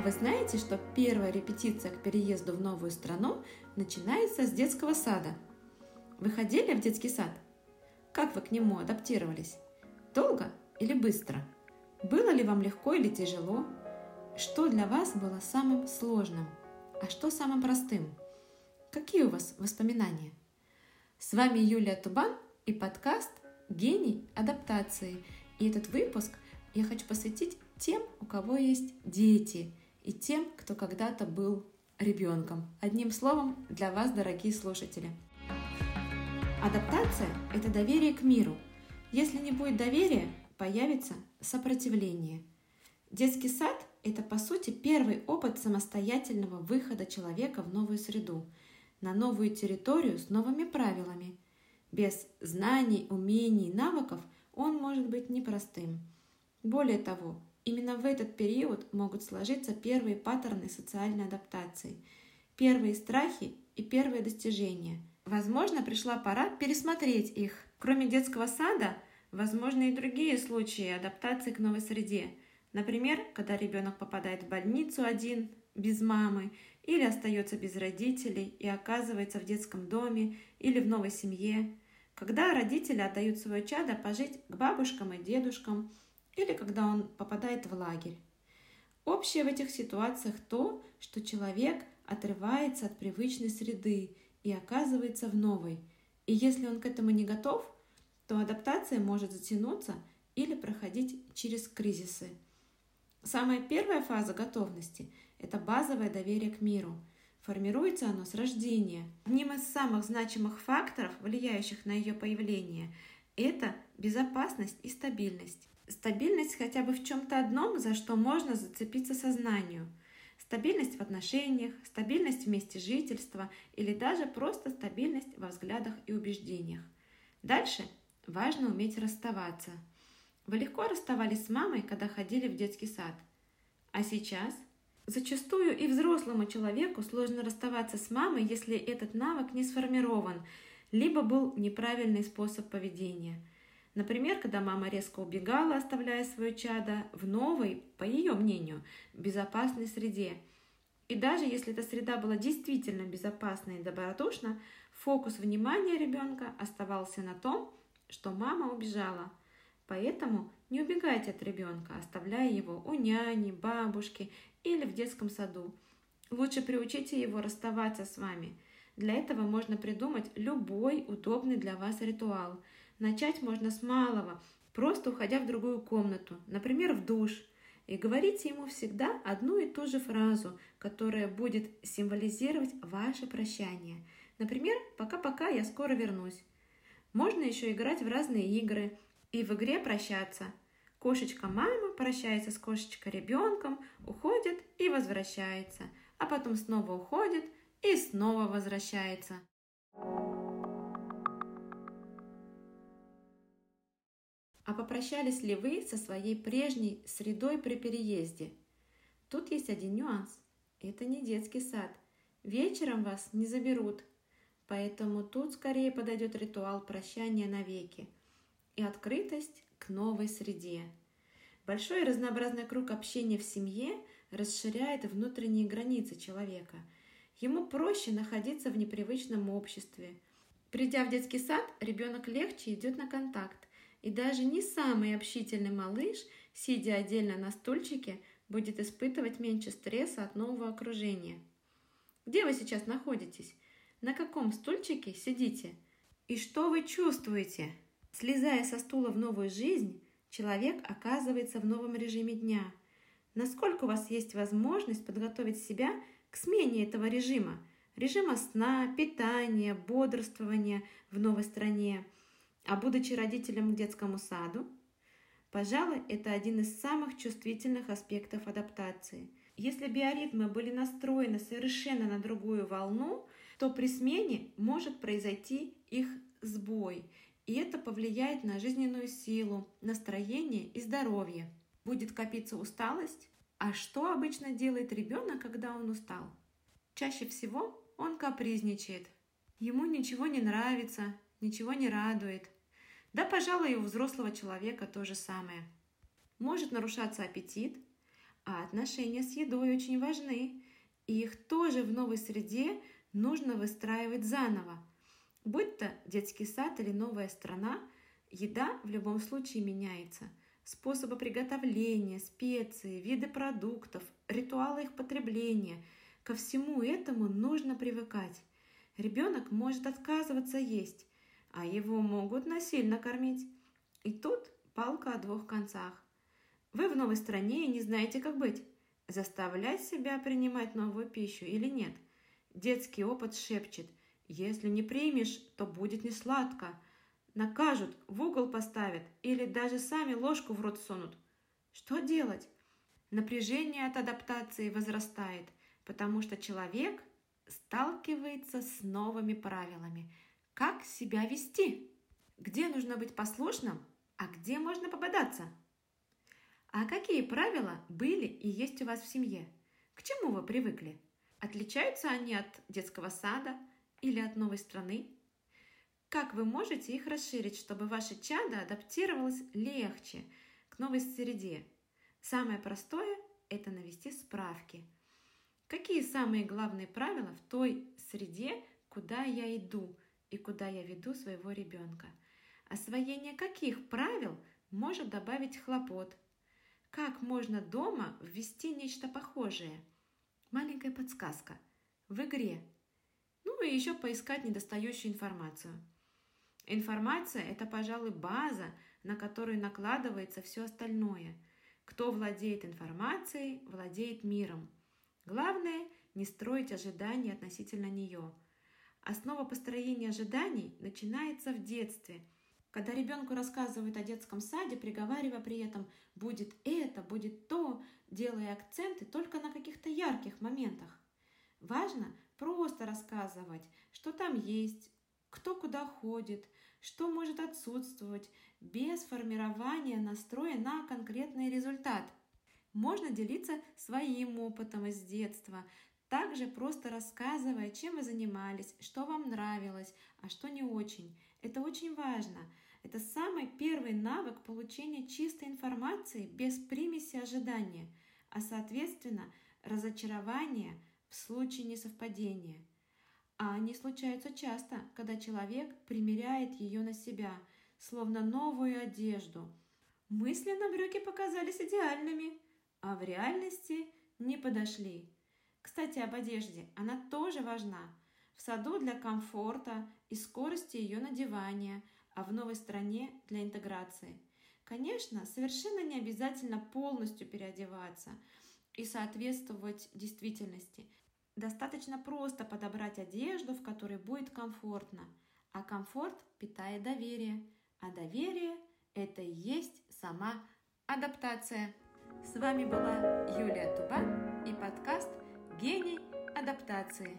А вы знаете, что первая репетиция к переезду в новую страну начинается с детского сада? Вы ходили в детский сад? Как вы к нему адаптировались? Долго или быстро? Было ли вам легко или тяжело? Что для вас было самым сложным? А что самым простым? Какие у вас воспоминания? С вами Юлия Тубан и подкаст «Гений адаптации». И этот выпуск я хочу посвятить тем, у кого есть дети, и тем, кто когда-то был ребенком. Одним словом, для вас, дорогие слушатели. Адаптация – это доверие к миру. Если не будет доверия, появится сопротивление. Детский сад – это, по сути, первый опыт самостоятельного выхода человека в новую среду, на новую территорию с новыми правилами. Без знаний, умений, навыков он может быть непростым. Более того, именно в этот период могут сложиться первые паттерны социальной адаптации, первые страхи и первые достижения. Возможно, пришла пора пересмотреть их. Кроме детского сада, возможны и другие случаи адаптации к новой среде. Например, когда ребенок попадает в больницу один, без мамы, или остается без родителей и оказывается в детском доме или в новой семье, когда родители отдают свое чадо пожить к бабушкам и дедушкам, или когда он попадает в лагерь. Общее в этих ситуациях то, что человек отрывается от привычной среды и оказывается в новой. И если он к этому не готов, то адаптация может затянуться или проходить через кризисы. Самая первая фаза готовности – это базовое доверие к миру. Формируется оно с рождения. Одним из самых значимых факторов, влияющих на ее появление, это безопасность и стабильность. Стабильность хотя бы в чем-то одном, за что можно зацепиться сознанию. Стабильность в отношениях, стабильность в месте жительства или даже просто стабильность во взглядах и убеждениях. Дальше важно уметь расставаться. Вы легко расставались с мамой, когда ходили в детский сад. А сейчас – Зачастую и взрослому человеку сложно расставаться с мамой, если этот навык не сформирован, либо был неправильный способ поведения – Например, когда мама резко убегала, оставляя свое чадо в новой, по ее мнению, безопасной среде. И даже если эта среда была действительно безопасна и добродушна, фокус внимания ребенка оставался на том, что мама убежала. Поэтому не убегайте от ребенка, оставляя его у няни, бабушки или в детском саду. Лучше приучите его расставаться с вами. Для этого можно придумать любой удобный для вас ритуал – Начать можно с малого, просто уходя в другую комнату, например, в душ, и говорите ему всегда одну и ту же фразу, которая будет символизировать ваше прощание. Например, «пока-пока, я скоро вернусь». Можно еще играть в разные игры и в игре прощаться. Кошечка-мама прощается с кошечкой-ребенком, уходит и возвращается, а потом снова уходит и снова возвращается. А попрощались ли вы со своей прежней средой при переезде? Тут есть один нюанс. Это не детский сад. Вечером вас не заберут. Поэтому тут скорее подойдет ритуал прощания навеки и открытость к новой среде. Большой и разнообразный круг общения в семье расширяет внутренние границы человека. Ему проще находиться в непривычном обществе. Придя в детский сад, ребенок легче идет на контакт, и даже не самый общительный малыш, сидя отдельно на стульчике, будет испытывать меньше стресса от нового окружения. Где вы сейчас находитесь? На каком стульчике сидите? И что вы чувствуете? Слезая со стула в новую жизнь, человек оказывается в новом режиме дня. Насколько у вас есть возможность подготовить себя к смене этого режима? Режима сна, питания, бодрствования в новой стране – а будучи родителем к детскому саду, пожалуй, это один из самых чувствительных аспектов адаптации. Если биоритмы были настроены совершенно на другую волну, то при смене может произойти их сбой, и это повлияет на жизненную силу, настроение и здоровье. Будет копиться усталость. А что обычно делает ребенок, когда он устал? Чаще всего он капризничает. Ему ничего не нравится, ничего не радует. Да, пожалуй, и у взрослого человека то же самое. Может нарушаться аппетит, А отношения с едой очень важны. И их тоже в новой среде нужно выстраивать заново. Будь то детский сад или новая страна, еда в любом случае меняется. Способы приготовления, специи, виды продуктов, ритуалы их потребления – ко всему этому нужно привыкать. Ребенок может отказываться есть, а его могут насильно кормить. И тут палка о двух концах. Вы в новой стране и не знаете, как быть. Заставлять себя принимать новую пищу или нет. Детский опыт шепчет, если не примешь, то будет не сладко. Накажут, в угол поставят или даже сами ложку в рот сунут. Что делать? Напряжение от адаптации возрастает, потому что человек сталкивается с новыми правилами. Как себя вести? Где нужно быть послушным, а где можно попадаться? А какие правила были и есть у вас в семье? К чему вы привыкли? Отличаются они от детского сада или от новой страны? Как вы можете их расширить, чтобы ваше чадо адаптировалось легче к новой среде? Самое простое – это навести справки – Какие самые главные правила в той среде, куда я иду и куда я веду своего ребенка? Освоение каких правил может добавить хлопот? Как можно дома ввести нечто похожее? Маленькая подсказка. В игре. Ну и еще поискать недостающую информацию. Информация – это, пожалуй, база, на которую накладывается все остальное. Кто владеет информацией, владеет миром – Главное – не строить ожидания относительно нее. Основа построения ожиданий начинается в детстве, когда ребенку рассказывают о детском саде, приговаривая при этом «будет это, будет то», делая акценты только на каких-то ярких моментах. Важно просто рассказывать, что там есть, кто куда ходит, что может отсутствовать, без формирования настроя на конкретный результат – можно делиться своим опытом из детства, также просто рассказывая, чем вы занимались, что вам нравилось, а что не очень. Это очень важно. Это самый первый навык получения чистой информации без примеси ожидания, а соответственно разочарования в случае несовпадения. А они случаются часто, когда человек примеряет ее на себя, словно новую одежду. Мысленно брюки показались идеальными – а в реальности не подошли. Кстати, об одежде. Она тоже важна. В саду для комфорта и скорости ее надевания, а в новой стране для интеграции. Конечно, совершенно не обязательно полностью переодеваться и соответствовать действительности. Достаточно просто подобрать одежду, в которой будет комфортно. А комфорт питает доверие. А доверие – это и есть сама адаптация. С вами была Юлия Туба и подкаст гений адаптации.